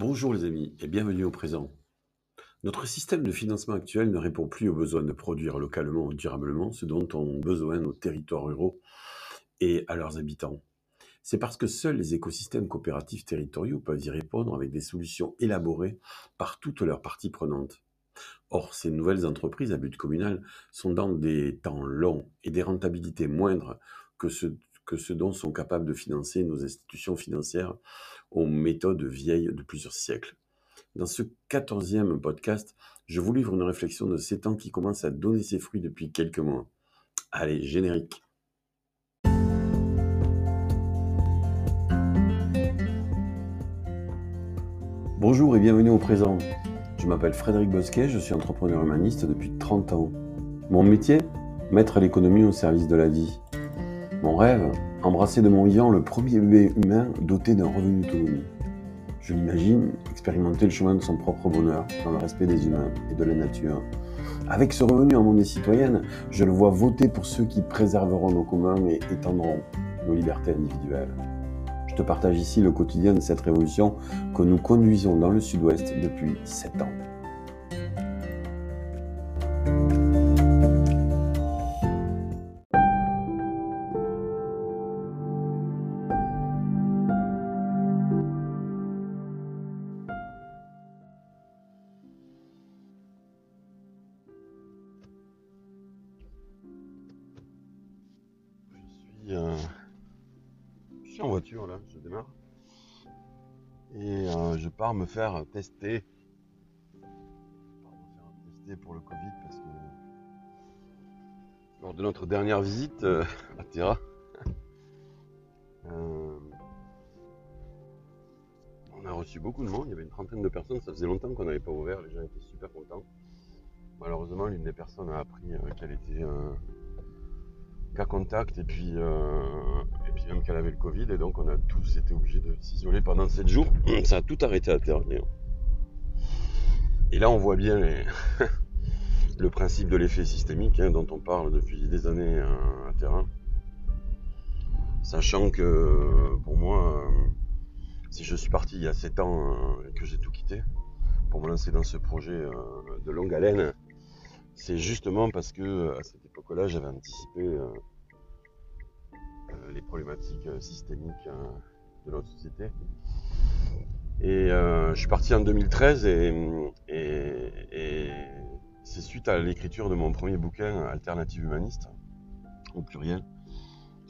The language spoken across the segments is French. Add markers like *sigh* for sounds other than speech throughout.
Bonjour les amis et bienvenue au présent. Notre système de financement actuel ne répond plus aux besoins de produire localement ou durablement ce dont ont besoin nos territoires ruraux et à leurs habitants. C'est parce que seuls les écosystèmes coopératifs territoriaux peuvent y répondre avec des solutions élaborées par toutes leurs parties prenantes. Or, ces nouvelles entreprises à but communal sont dans des temps longs et des rentabilités moindres que ce, que ce dont sont capables de financer nos institutions financières aux méthodes vieilles de plusieurs siècles. Dans ce quatorzième podcast, je vous livre une réflexion de ces temps qui commence à donner ses fruits depuis quelques mois. Allez, générique. Bonjour et bienvenue au présent. Je m'appelle Frédéric Bosquet, je suis entrepreneur humaniste depuis 30 ans. Mon métier Mettre l'économie au service de la vie. Mon rêve Embrasser de mon vivant le premier bébé humain doté d'un revenu autonome. Je l'imagine expérimenter le chemin de son propre bonheur dans le respect des humains et de la nature. Avec ce revenu en monnaie citoyenne, je le vois voter pour ceux qui préserveront nos communs et étendront nos libertés individuelles. Je te partage ici le quotidien de cette révolution que nous conduisons dans le sud-ouest depuis sept ans. Euh, je suis en voiture là, je démarre. Et euh, je pars me faire tester. Je pars me faire tester pour le Covid parce que lors de notre dernière visite euh, à Terra, *laughs* on a reçu beaucoup de monde, il y avait une trentaine de personnes, ça faisait longtemps qu'on n'avait pas ouvert, les gens étaient super contents. Malheureusement, l'une des personnes a appris qu'elle était cas contact et puis, euh, et puis même qu'elle avait le Covid et donc on a tous été obligés de s'isoler pendant 7 jours. *clears throat* Ça a tout arrêté à terre. Et là on voit bien *laughs* le principe de l'effet systémique hein, dont on parle depuis des années euh, à terrain. Sachant que pour moi, euh, si je suis parti il y a 7 ans et que j'ai tout quitté pour me lancer dans ce projet de longue haleine, c'est justement parce que à cette époque-là, j'avais anticipé euh, euh, les problématiques euh, systémiques de notre société. Et je suis parti en 2013 et, c'est suite à l'écriture de mon premier bouquin Alternative humaniste, au pluriel,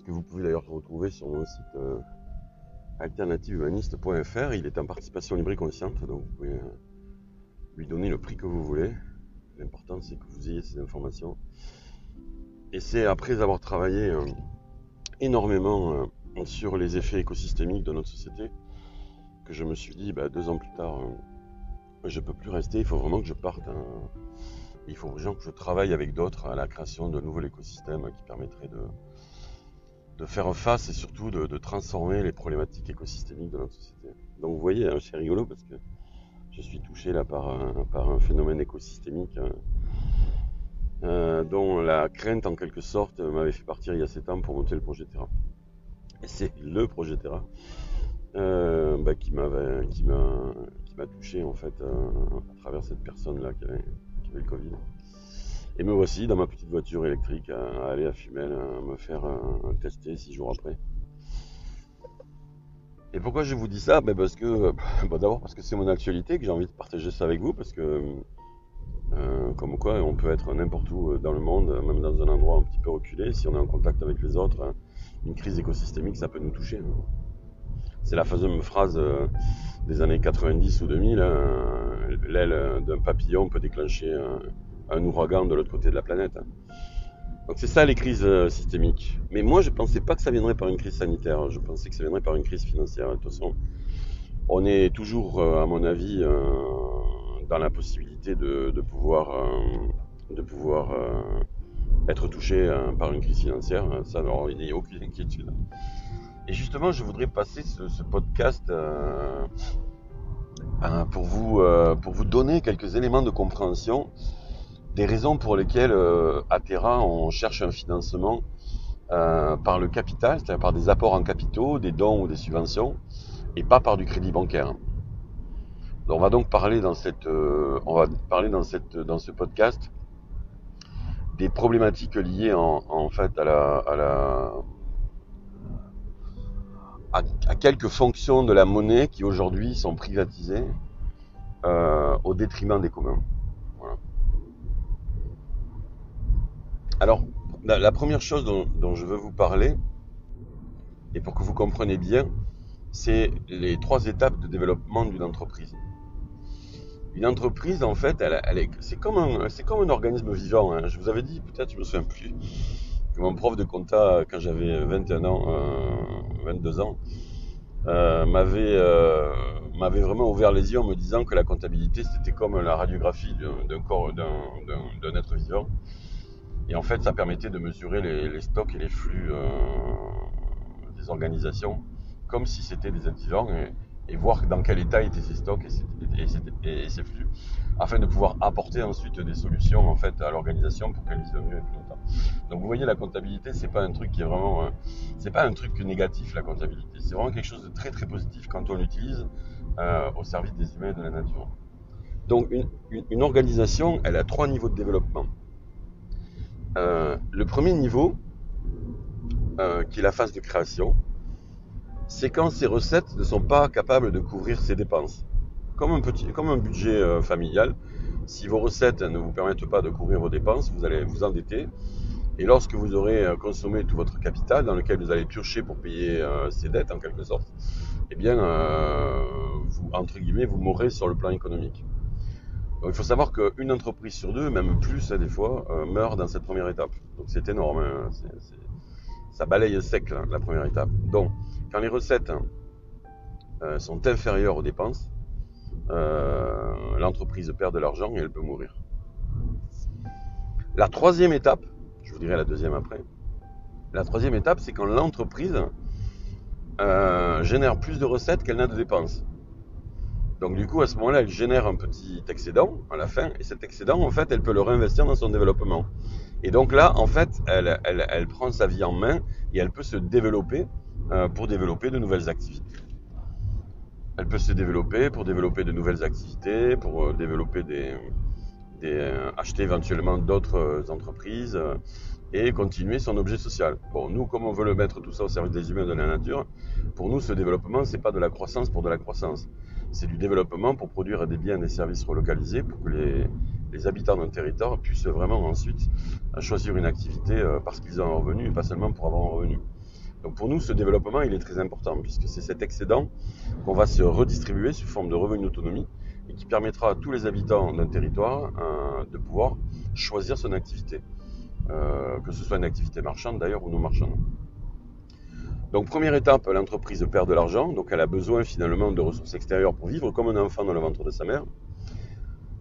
que vous pouvez d'ailleurs retrouver sur mon site alternativehumaniste.fr. Il est en participation libre et consciente, donc vous pouvez lui donner le prix que vous voulez. L'important, c'est que vous ayez ces informations. Et c'est après avoir travaillé euh, énormément euh, sur les effets écosystémiques de notre société que je me suis dit, bah, deux ans plus tard, euh, je ne peux plus rester, il faut vraiment que je parte. Il faut vraiment que je travaille avec d'autres à la création de nouveaux écosystèmes qui permettraient de, faire face et surtout de, transformer les problématiques écosystémiques de notre société. Donc vous voyez, hein, c'est rigolo parce que je suis touché là par un, phénomène écosystémique euh, dont la crainte en quelque sorte m'avait fait partir il y a 7 ans pour monter le projet Terra. Et c'est le projet Terra euh, bah, qui m'a touché en fait euh, à travers cette personne là qui avait, le Covid. Et me voici dans ma petite voiture électrique à, aller à Fumel à me faire tester six jours après. Et pourquoi je vous dis ça? Ben Parce que, bah, d'abord parce que c'est mon actualité, que j'ai envie de partager ça avec vous, parce que, euh, comme quoi, on peut être n'importe où euh, dans le monde, même dans un endroit un petit peu reculé, si on est en contact avec les autres, hein, une crise écosystémique, ça peut nous toucher. Hein. C'est la fameuse phrase euh, des années 90 ou 2000, hein, l'aile d'un papillon peut déclencher un, ouragan de l'autre côté de la planète. Donc c'est ça les crises euh, systémiques. Mais moi je pensais pas que ça viendrait par une crise sanitaire, je pensais que ça viendrait par une crise financière. De toute façon, on est toujours, euh, à mon avis, euh, dans la possibilité de, pouvoir, de pouvoir être touché par une crise financière. Ça, alors, il n'y a aucune inquiétude. Et justement, je voudrais passer ce, podcast pour, vous, pour vous donner quelques éléments de compréhension des raisons pour lesquelles euh, à Terra on cherche un financement euh, par le capital, c'est-à-dire par des apports en capitaux, des dons ou des subventions, et pas par du crédit bancaire. On va donc parler dans cette, euh, on va parler dans cette, dans ce podcast des problématiques liées en, fait à la, à quelques fonctions de la monnaie qui aujourd'hui sont privatisées euh, au détriment des communs. Alors, la, première chose dont, je veux vous parler, et pour que vous compreniez bien, c'est les trois étapes de développement d'une entreprise. Une entreprise, en fait, elle, c'est comme un, c'est comme un organisme vivant. Hein. Je vous avais dit, peut-être, je me souviens plus, que mon prof de compta, quand j'avais 21 ans, 22 euh, ans, euh, m'avait, euh, m'avait vraiment ouvert les yeux en me disant que la comptabilité, c'était comme la radiographie d'un corps, d'un être vivant. Et en fait, ça permettait de mesurer les, stocks et les flux des organisations comme si c'était des êtres vivants voir dans quel état étaient ces stocks et, ces flux, afin de pouvoir apporter ensuite des solutions en fait à l'organisation pour qu'elle vive mieux et plus longtemps. Donc vous voyez, la comptabilité, c'est pas un truc qui est vraiment, euh, c'est pas un truc négatif la comptabilité. C'est vraiment quelque chose de très très positif quand on l'utilise euh, au service des humains et de la nature. Donc une, organisation, elle a trois niveaux de développement. Euh, le premier niveau, qui est la phase de création, c'est quand ces recettes ne sont pas capables de couvrir ses dépenses. Comme un, petit, comme un budget euh, familial, si vos recettes ne vous permettent pas de couvrir vos dépenses, vous allez vous endetter. Et lorsque vous aurez euh, consommé tout votre capital, dans lequel vous allez piocher pour payer euh, ces dettes en quelque sorte, eh bien, vous, entre guillemets, vous mourrez sur le plan économique. Donc il faut savoir qu'une entreprise sur deux, même plus hein, des fois, meurt dans cette première étape. Donc c'est énorme. Hein. Ça balaye sec la première étape. Donc quand les recettes euh, sont inférieures aux dépenses, euh, l'entreprise perd de l'argent et elle peut mourir. La troisième étape, je vous dirai la deuxième après, la troisième étape, c'est quand l'entreprise euh, génère plus de recettes qu'elle n'a de dépenses. Donc du coup, à ce moment-là, elle génère un petit excédent à la fin, et cet excédent, en fait, elle peut le réinvestir dans son développement. Et donc là, en fait, elle, elle prend sa vie en main et elle peut se développer euh, pour développer de nouvelles activités. Elle peut se développer pour développer de nouvelles activités, pour euh, développer des, euh, acheter éventuellement d'autres entreprises et continuer son objet social. Bon, nous, comme on veut le mettre tout ça au service des humains et de la nature, pour nous, ce développement, c'est pas de la croissance pour de la croissance. C'est du développement pour produire des biens et des services relocalisés pour que les, les habitants d'un territoire puissent vraiment ensuite choisir une activité parce qu'ils ont un revenu et pas seulement pour avoir un revenu. Donc pour nous, ce développement, il est très important, puisque c'est cet excédent qu'on va se redistribuer sous forme de revenus d'autonomie et qui permettra à tous les habitants d'un territoire euh, de pouvoir choisir son activité, euh, que ce soit une activité marchande d'ailleurs ou non marchande. Donc première étape, l'entreprise perd de l'argent, donc elle a besoin finalement de ressources extérieures pour vivre comme un enfant dans le ventre de sa mère.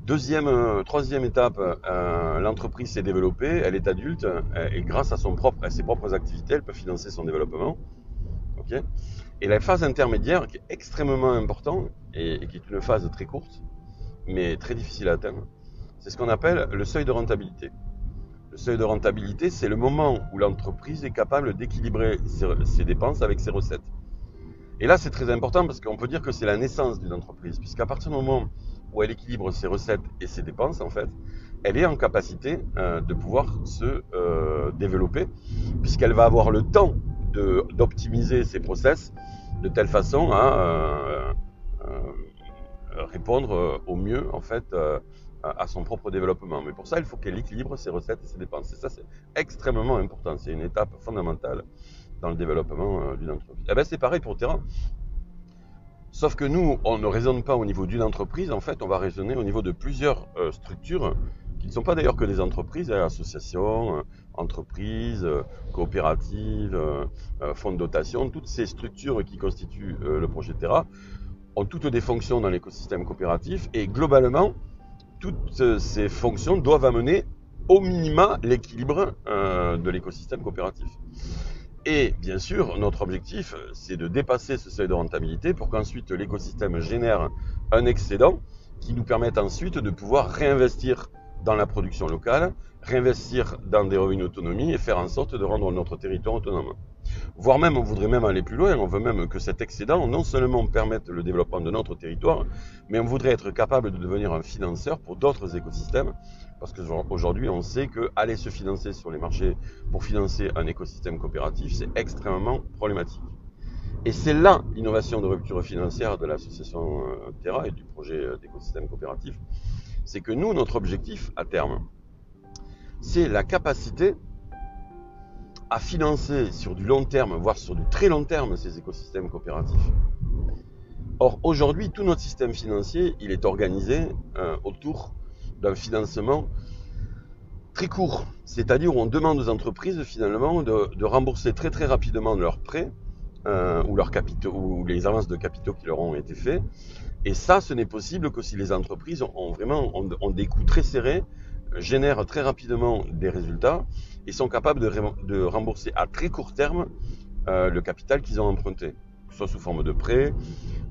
Deuxième, euh, troisième étape, euh, l'entreprise s'est développée, elle est adulte euh, et grâce à, son propre, à ses propres activités, elle peut financer son développement. et la phase intermédiaire, qui est extrêmement importante et, qui est une phase très courte, mais très difficile à atteindre, c'est ce qu'on appelle le seuil de rentabilité. Le seuil de rentabilité, c'est le moment où l'entreprise est capable d'équilibrer ses, ses, dépenses avec ses recettes. Et là, c'est très important parce qu'on peut dire que c'est la naissance d'une entreprise, puisqu'à partir du moment où elle équilibre ses recettes et ses dépenses, en fait, elle est en capacité euh, de pouvoir se euh, développer, puisqu'elle va avoir le temps d'optimiser ses process de telle façon à euh, répondre au mieux, en fait, à son propre développement. Mais pour ça, il faut qu'elle équilibre ses recettes et ses dépenses. Et ça, c'est extrêmement important. C'est une étape fondamentale dans le développement d'une entreprise. Eh ben, c'est pareil pour le terrain. Sauf que nous, on ne raisonne pas au niveau d'une entreprise, en fait, on va raisonner au niveau de plusieurs euh, structures, qui ne sont pas d'ailleurs que des entreprises, hein, associations, euh, entreprises, euh, coopératives, fonds de dotation, toutes ces structures qui constituent le projet Terra ont toutes des fonctions dans l'écosystème coopératif. Et globalement, toutes ces fonctions doivent amener au minima l'équilibre de l'écosystème coopératif. Et bien sûr, notre objectif, c'est de dépasser ce seuil de rentabilité pour qu'ensuite l'écosystème génère un excédent qui nous permette ensuite de pouvoir réinvestir dans la production locale, réinvestir dans des revenus d'autonomie et faire en sorte de rendre notre territoire autonome. Voire même on voudrait même aller plus loin, on veut même que cet excédent non seulement permette le développement de notre territoire, mais on voudrait être capable de devenir un financeur pour d'autres écosystèmes, parce qu'aujourd'hui on sait que aller se financer sur les marchés pour financer un écosystème coopératif, c'est extrêmement problématique. Et c'est là l'innovation de rupture financière de l'association euh, Terra et du projet euh, d'écosystème coopératif, c'est que nous, notre objectif à terme, c'est la capacité à financer sur du long terme, voire sur du très long terme, ces écosystèmes coopératifs. Or, aujourd'hui, tout notre système financier, il est organisé euh, autour d'un financement très court. C'est-à-dire on demande aux entreprises finalement de, rembourser très très rapidement leurs prêts euh, ou les avances de capitaux qui leur ont été faits. Et ça, ce n'est possible que si les entreprises ont vraiment des coûts très serrés génèrent très rapidement des résultats et sont capables de, rembourser à très court terme euh, le capital qu'ils ont emprunté, soit sous forme de prêt,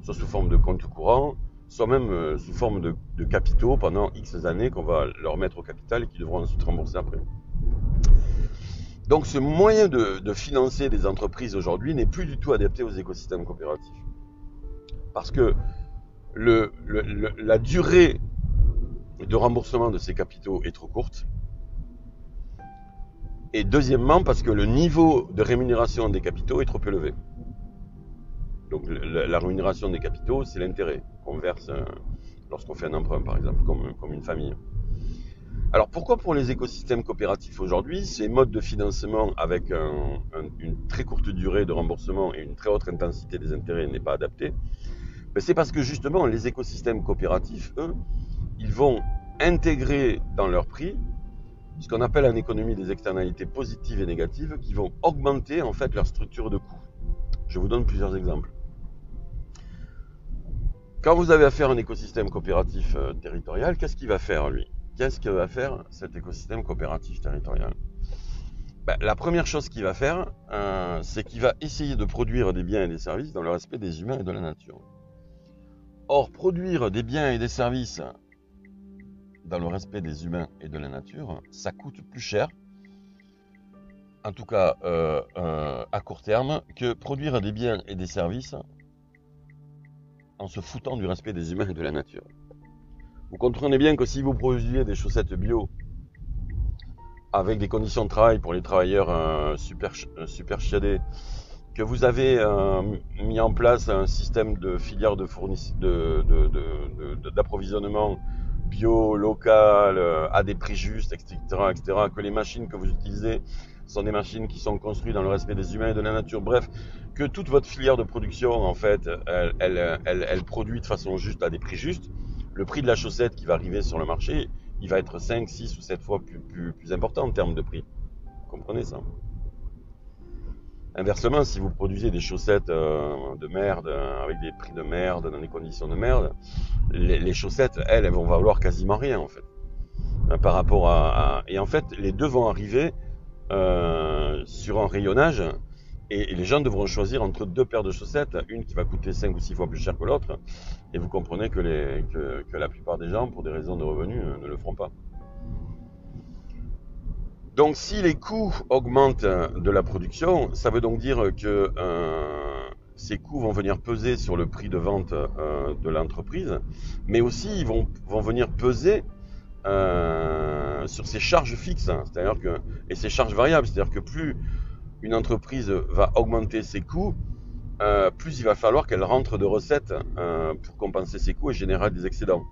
soit sous forme de compte courant, soit même euh, sous forme de, capitaux pendant X années qu'on va leur mettre au capital et qui devront ensuite rembourser après. Donc ce moyen de, financer des entreprises aujourd'hui n'est plus du tout adapté aux écosystèmes coopératifs. Parce que la durée de remboursement de ces capitaux est trop courte. Et deuxièmement, parce que le niveau de rémunération des capitaux est trop élevé. Donc la, rémunération des capitaux, c'est l'intérêt qu'on verse euh, lorsqu'on fait un emprunt, par exemple, comme, une famille. Alors pourquoi pour les écosystèmes coopératifs aujourd'hui, ces modes de financement avec une très courte durée de remboursement et une très haute intensité des intérêts n'est pas adapté? Ben, C'est parce que justement les écosystèmes coopératifs, eux, ils vont intégrer dans leur prix ce qu'on appelle en économie des externalités positives et négatives qui vont augmenter en fait leur structure de coût. Je vous donne plusieurs exemples. Quand vous avez affaire à un écosystème coopératif euh, territorial, qu'est-ce qu'il va faire lui? Qu'est-ce que va faire cet écosystème coopératif territorial? Ben, La première chose qu'il va faire, euh, c'est qu'il va essayer de produire des biens et des services dans le respect des humains et de la nature. Or, produire des biens et des services dans le respect des humains et de la nature, ça coûte plus cher, en tout cas euh, euh, à court terme, que produire des biens et des services en se foutant du respect des humains et de la nature. Vous comprenez bien que si vous produisiez des chaussettes bio avec des conditions de travail pour les travailleurs euh, super, super chiadés, que vous avez mis en place un système de filière de d'approvisionnement de, bio, local, euh, à des prix justes, etc., etc., que les machines que vous utilisez sont des machines qui sont construites dans le respect des humains et de la nature. Bref, que toute votre filière de production, en fait, elle, elle, produit de façon juste à des prix justes. Le prix de la chaussette qui va arriver sur le marché, il va être 5, 6 ou 7 fois plus, plus, plus important en termes de prix. Vous comprenez ça? Inversement, si vous produisez des chaussettes euh, de merde, euh, avec des prix de merde, dans des conditions de merde, les, chaussettes, elles, elles vont valoir quasiment rien en fait. Euh, par rapport à, Et en fait, les deux vont arriver sur un rayonnage et, les gens devront choisir entre deux paires de chaussettes, une qui va coûter 5 ou 6 fois plus cher que l'autre. Et vous comprenez que la plupart des gens, pour des raisons de revenus, ne le feront pas. Donc si les coûts augmentent de la production, ça veut donc dire que euh, ces coûts vont venir peser sur le prix de vente euh, de l'entreprise, mais aussi ils vont, venir peser euh, sur ses charges fixes, et ses charges variables, c'est-à-dire que plus une entreprise va augmenter ses coûts, plus il va falloir qu'elle rentre de recettes pour compenser ses coûts et générer des excédents.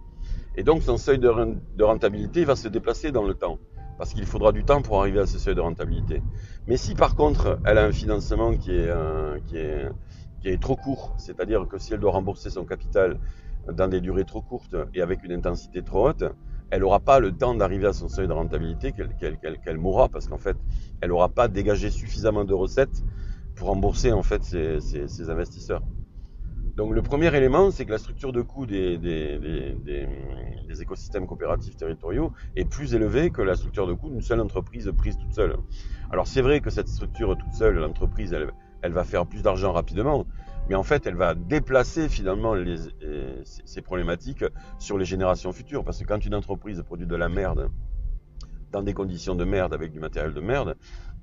Et donc son seuil de rentabilité va se déplacer dans le temps parce qu'il faudra du temps pour arriver à ce seuil de rentabilité. Mais si par contre elle a un financement qui est, euh, qui est, qui est trop court, c'est-à-dire que si elle doit rembourser son capital dans des durées trop courtes et avec une intensité trop haute, elle n'aura pas le temps d'arriver à son seuil de rentabilité qu'elle mourra parce qu'en fait, elle n'aura pas dégagé suffisamment de recettes pour rembourser en fait ses, investisseurs. Donc le premier élément, c'est que la structure de coût des, des, écosystèmes coopératifs territoriaux est plus élevée que la structure de coût d'une seule entreprise prise toute seule. Alors c'est vrai que cette structure toute seule, l'entreprise, elle, elle, va faire plus d'argent rapidement, mais en fait, elle va déplacer finalement les, ces problématiques sur les générations futures. Parce que quand une entreprise produit de la merde dans des conditions de merde avec du matériel de merde,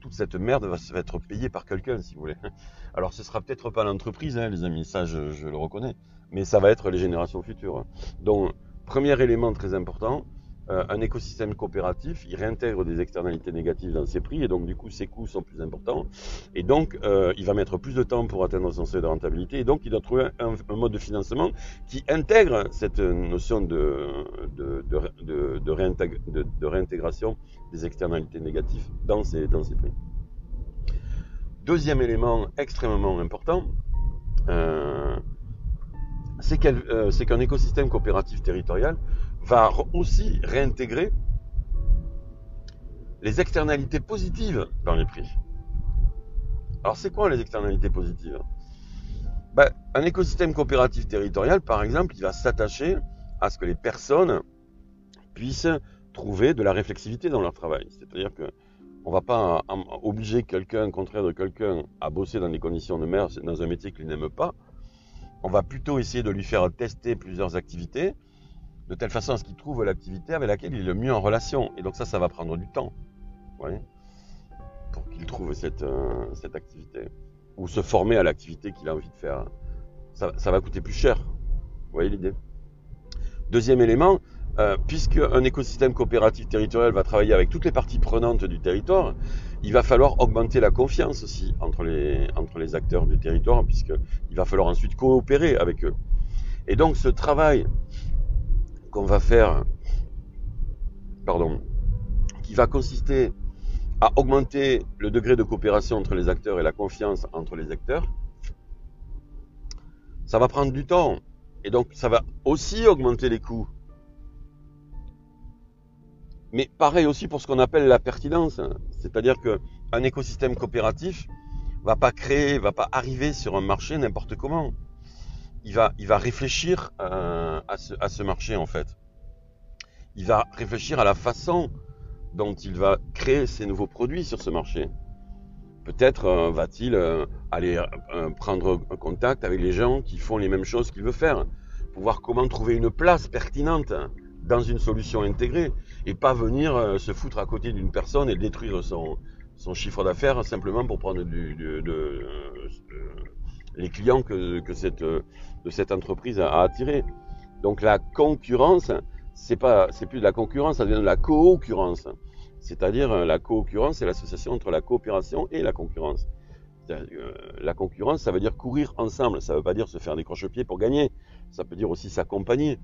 toute cette merde va, être payée par quelqu'un, si vous voulez. *laughs* Alors ce sera peut-être pas l'entreprise, hein, les amis, ça je, le reconnais, mais ça va être les générations futures. Donc, premier élément très important, un écosystème coopératif, il réintègre des externalités négatives dans ses prix et donc du coup ses coûts sont plus importants et donc euh, il va mettre plus de temps pour atteindre son seuil de rentabilité et donc il doit trouver un, mode de financement qui intègre cette notion de, réintégration des externalités négatives dans ses, dans ses prix. Deuxième élément extrêmement important, euh, c'est qu'un écosystème coopératif territorial va aussi réintégrer les externalités positives dans les prix. Alors c'est quoi les externalités positives? Ben, Un écosystème coopératif territorial, par exemple, il va s'attacher à ce que les personnes puissent trouver de la réflexivité dans leur travail. C'est-à-dire que on va pas obliger quelqu'un, contraire de quelqu'un, à bosser dans des conditions de merde, dans un métier qu'il n'aime pas. On va plutôt essayer de lui faire tester plusieurs activités de telle façon à ce qu'il trouve l'activité avec laquelle il est le mieux en relation. Et donc ça, ça va prendre du temps, voyez, pour qu'il trouve cette, euh, cette activité. Ou se former à l'activité qu'il a envie de faire. Ça, ça va coûter plus cher. Vous voyez l'idée Deuxième élément, euh, puisque un écosystème coopératif territorial va travailler avec toutes les parties prenantes du territoire, il va falloir augmenter la confiance aussi entre les, entre les acteurs du territoire, puisqu'il va falloir ensuite coopérer avec eux. Et donc ce travail qu'on va faire, pardon, qui va consister à augmenter le degré de coopération entre les acteurs et la confiance entre les acteurs, ça va prendre du temps. Et donc, ça va aussi augmenter les coûts. Mais pareil aussi pour ce qu'on appelle la pertinence. C'est-à-dire qu'un écosystème coopératif va pas créer, va pas arriver sur un marché n'importe comment il va, réfléchir euh, à, ce, marché en fait. Il va réfléchir à la façon dont il va créer ses nouveaux produits sur ce marché. Peut-être euh, va-t-il euh, aller prendre contact avec les gens qui font les mêmes choses qu'il veut faire, pour voir comment trouver une place pertinente dans une solution intégrée et pas venir se foutre à côté d'une personne et détruire son, chiffre d'affaires simplement pour prendre du, les clients que, que cette, de cette entreprise à, attirer. Donc la concurrence, c'est pas, c'est plus de la concurrence, ça devient de la co-occurrence. C'est-à-dire euh, la co-occurrence, c'est l'association entre la coopération et la concurrence. Euh, la concurrence, ça veut dire courir ensemble. Ça veut pas dire se faire des croche-pieds pour gagner. Ça peut dire aussi s'accompagner.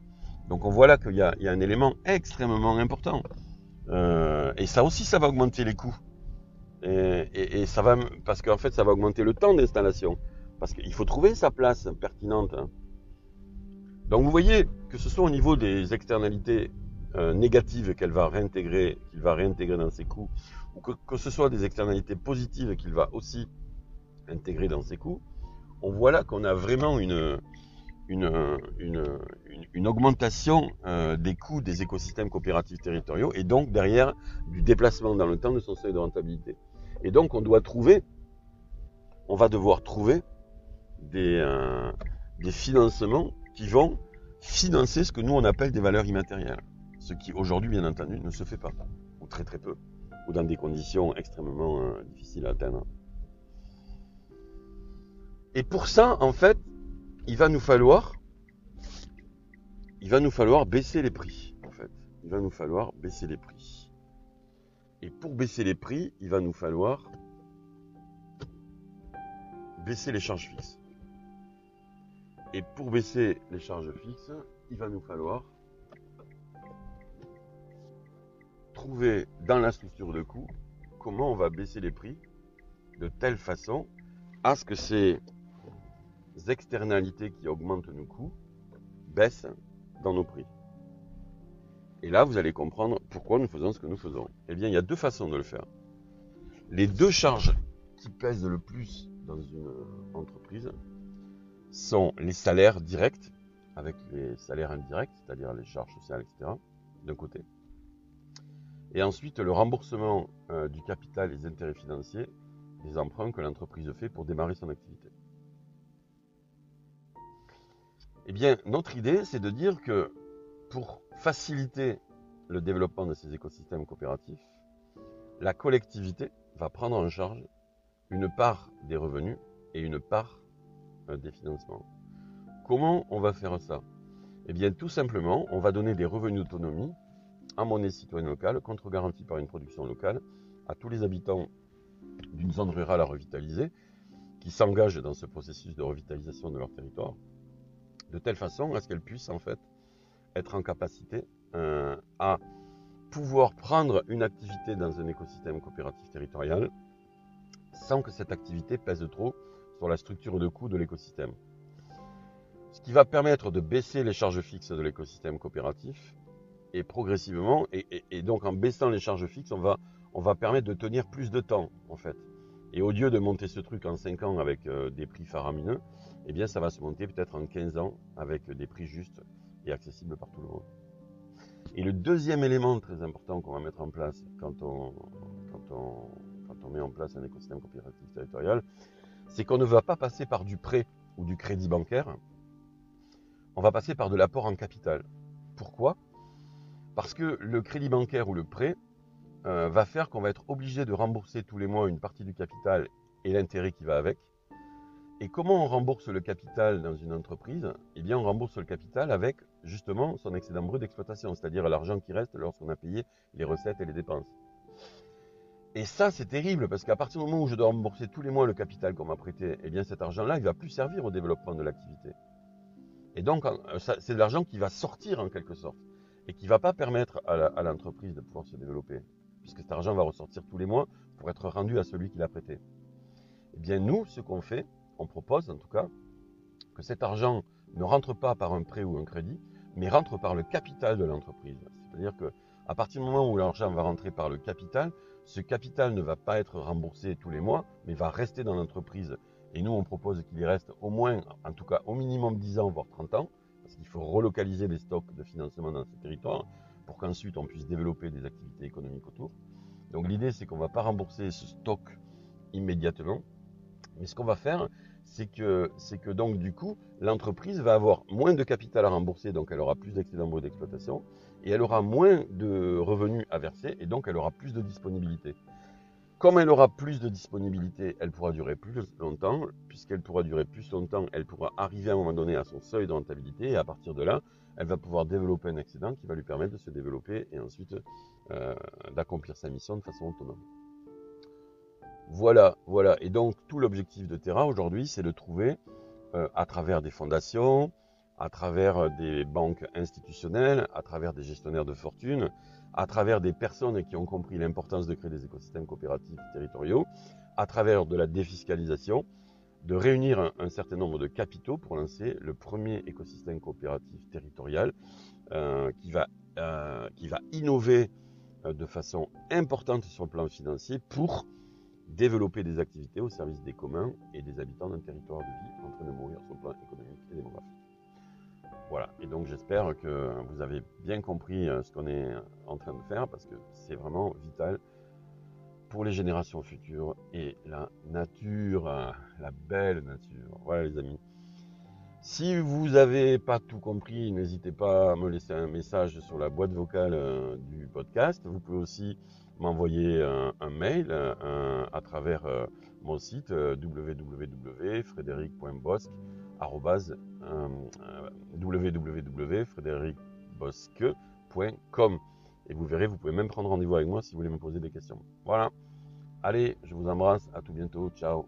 Donc on voit là qu'il y, y a, un élément extrêmement important. Euh, et ça aussi, ça va augmenter les coûts. Et, et, et ça va, parce qu'en fait, ça va augmenter le temps d'installation. Parce qu'il faut trouver sa place pertinente. Hein. Donc vous voyez que ce soit au niveau des externalités euh, négatives qu'elle va réintégrer, qu'il va réintégrer dans ses coûts, ou que, ce soit des externalités positives qu'il va aussi intégrer dans ses coûts, on voit là qu'on a vraiment une, une, augmentation euh, des coûts des écosystèmes coopératifs territoriaux et donc derrière du déplacement dans le temps de son seuil de rentabilité. Et donc on doit trouver, on va devoir trouver des, euh, des financements qui vont financer ce que nous on appelle des valeurs immatérielles. Ce qui aujourd'hui, bien entendu, ne se fait pas, ou très très peu, ou dans des conditions extrêmement euh, difficiles à atteindre. Et pour ça, en fait, il va nous falloir, il va nous falloir baisser les prix. En fait, il va nous falloir baisser les prix. Et pour baisser les prix, il va nous falloir baisser les charges fixes. Et pour baisser les charges fixes, il va nous falloir trouver dans la structure de coût comment on va baisser les prix de telle façon à ce que ces externalités qui augmentent nos coûts baissent dans nos prix. Et là, vous allez comprendre pourquoi nous faisons ce que nous faisons. Eh bien, il y a deux façons de le faire. Les deux charges qui pèsent le plus dans une entreprise, sont les salaires directs avec les salaires indirects, c'est-à-dire les charges sociales, etc., d'un côté. Et ensuite, le remboursement euh, du capital et des intérêts financiers des emprunts que l'entreprise fait pour démarrer son activité. Eh bien, notre idée, c'est de dire que pour faciliter le développement de ces écosystèmes coopératifs, la collectivité va prendre en charge une part des revenus et une part des financements. Comment on va faire ça? Eh bien, tout simplement, on va donner des revenus d'autonomie en monnaie citoyenne locale, contre-garantie par une production locale, à tous les habitants d'une zone rurale à revitaliser, qui s'engagent dans ce processus de revitalisation de leur territoire, de telle façon à ce qu'elles puissent en fait être en capacité euh, à pouvoir prendre une activité dans un écosystème coopératif territorial sans que cette activité pèse trop sur la structure de coût de l'écosystème. Ce qui va permettre de baisser les charges fixes de l'écosystème coopératif et progressivement, et, donc en baissant les charges fixes, on va, on va permettre de tenir plus de temps en fait. Et au lieu de monter ce truc en 5 ans avec euh, des prix faramineux, eh bien ça va se monter peut-être en 15 ans avec des prix justes et accessibles par tout le monde. Et le deuxième élément très important qu'on va mettre en place quand on, quand on, quand on met en place un écosystème coopératif territorial, c'est qu'on ne va pas passer par du prêt ou du crédit bancaire, on va passer par de l'apport en capital. Pourquoi? Parce que le crédit bancaire ou le prêt euh, va faire qu'on va être obligé de rembourser tous les mois une partie du capital et l'intérêt qui va avec. Et comment on rembourse le capital dans une entreprise? Eh bien, on rembourse le capital avec justement son excédent brut d'exploitation, c'est-à-dire l'argent qui reste lorsqu'on a payé les recettes et les dépenses. Et ça, c'est terrible parce qu'à partir du moment où je dois rembourser tous les mois le capital qu'on m'a prêté, eh bien cet argent-là, il va plus servir au développement de l'activité. Et donc, euh, c'est de l'argent qui va sortir en quelque sorte et qui ne va pas permettre à l'entreprise de pouvoir se développer, puisque cet argent va ressortir tous les mois pour être rendu à celui qui l'a prêté. Eh bien, nous, ce qu'on fait, on propose en tout cas que cet argent ne rentre pas par un prêt ou un crédit, mais rentre par le capital de l'entreprise. C'est-à-dire que à partir du moment où l'argent va rentrer par le capital, ce capital ne va pas être remboursé tous les mois, mais va rester dans l'entreprise. Et nous, on propose qu'il y reste au moins, en tout cas au minimum 10 ans, voire 30 ans, parce qu'il faut relocaliser les stocks de financement dans ce territoire pour qu'ensuite on puisse développer des activités économiques autour. Donc l'idée, c'est qu'on ne va pas rembourser ce stock immédiatement, mais ce qu'on va faire, c'est que, donc du coup, l'entreprise va avoir moins de capital à rembourser, donc elle aura plus d'excédent brut d'exploitation, et elle aura moins de revenus à verser, et donc elle aura plus de disponibilité. Comme elle aura plus de disponibilité, elle pourra durer plus longtemps. Puisqu'elle pourra durer plus longtemps, elle pourra arriver à un moment donné à son seuil de rentabilité. Et à partir de là, elle va pouvoir développer un excédent qui va lui permettre de se développer et ensuite euh, d'accomplir sa mission de façon autonome. Voilà, voilà. Et donc tout l'objectif de Terra aujourd'hui, c'est de trouver euh, à travers des fondations, à travers euh, des banques institutionnelles, à travers des gestionnaires de fortune, à travers des personnes qui ont compris l'importance de créer des écosystèmes coopératifs territoriaux, à travers de la défiscalisation, de réunir un, certain nombre de capitaux pour lancer le premier écosystème coopératif territorial euh, qui, va, qui va innover de façon importante sur le plan financier pour développer des activités au service des communs et des habitants d'un territoire de vie en train de mourir sur le plan économique et démographique. Voilà, et donc j'espère que vous avez bien compris euh, ce qu'on est en train de faire parce que c'est vraiment vital pour les générations futures et la nature, euh, la belle nature. Voilà les amis. Si vous n'avez pas tout compris, n'hésitez pas à me laisser un message sur la boîte vocale euh, du podcast. Vous pouvez aussi m'envoyer un, mail euh, à travers euh, mon site euh, www.frédéricbosque.com et vous verrez, vous pouvez même prendre rendez-vous avec moi si vous voulez me poser des questions. Voilà. Allez, je vous embrasse. À tout bientôt. Ciao.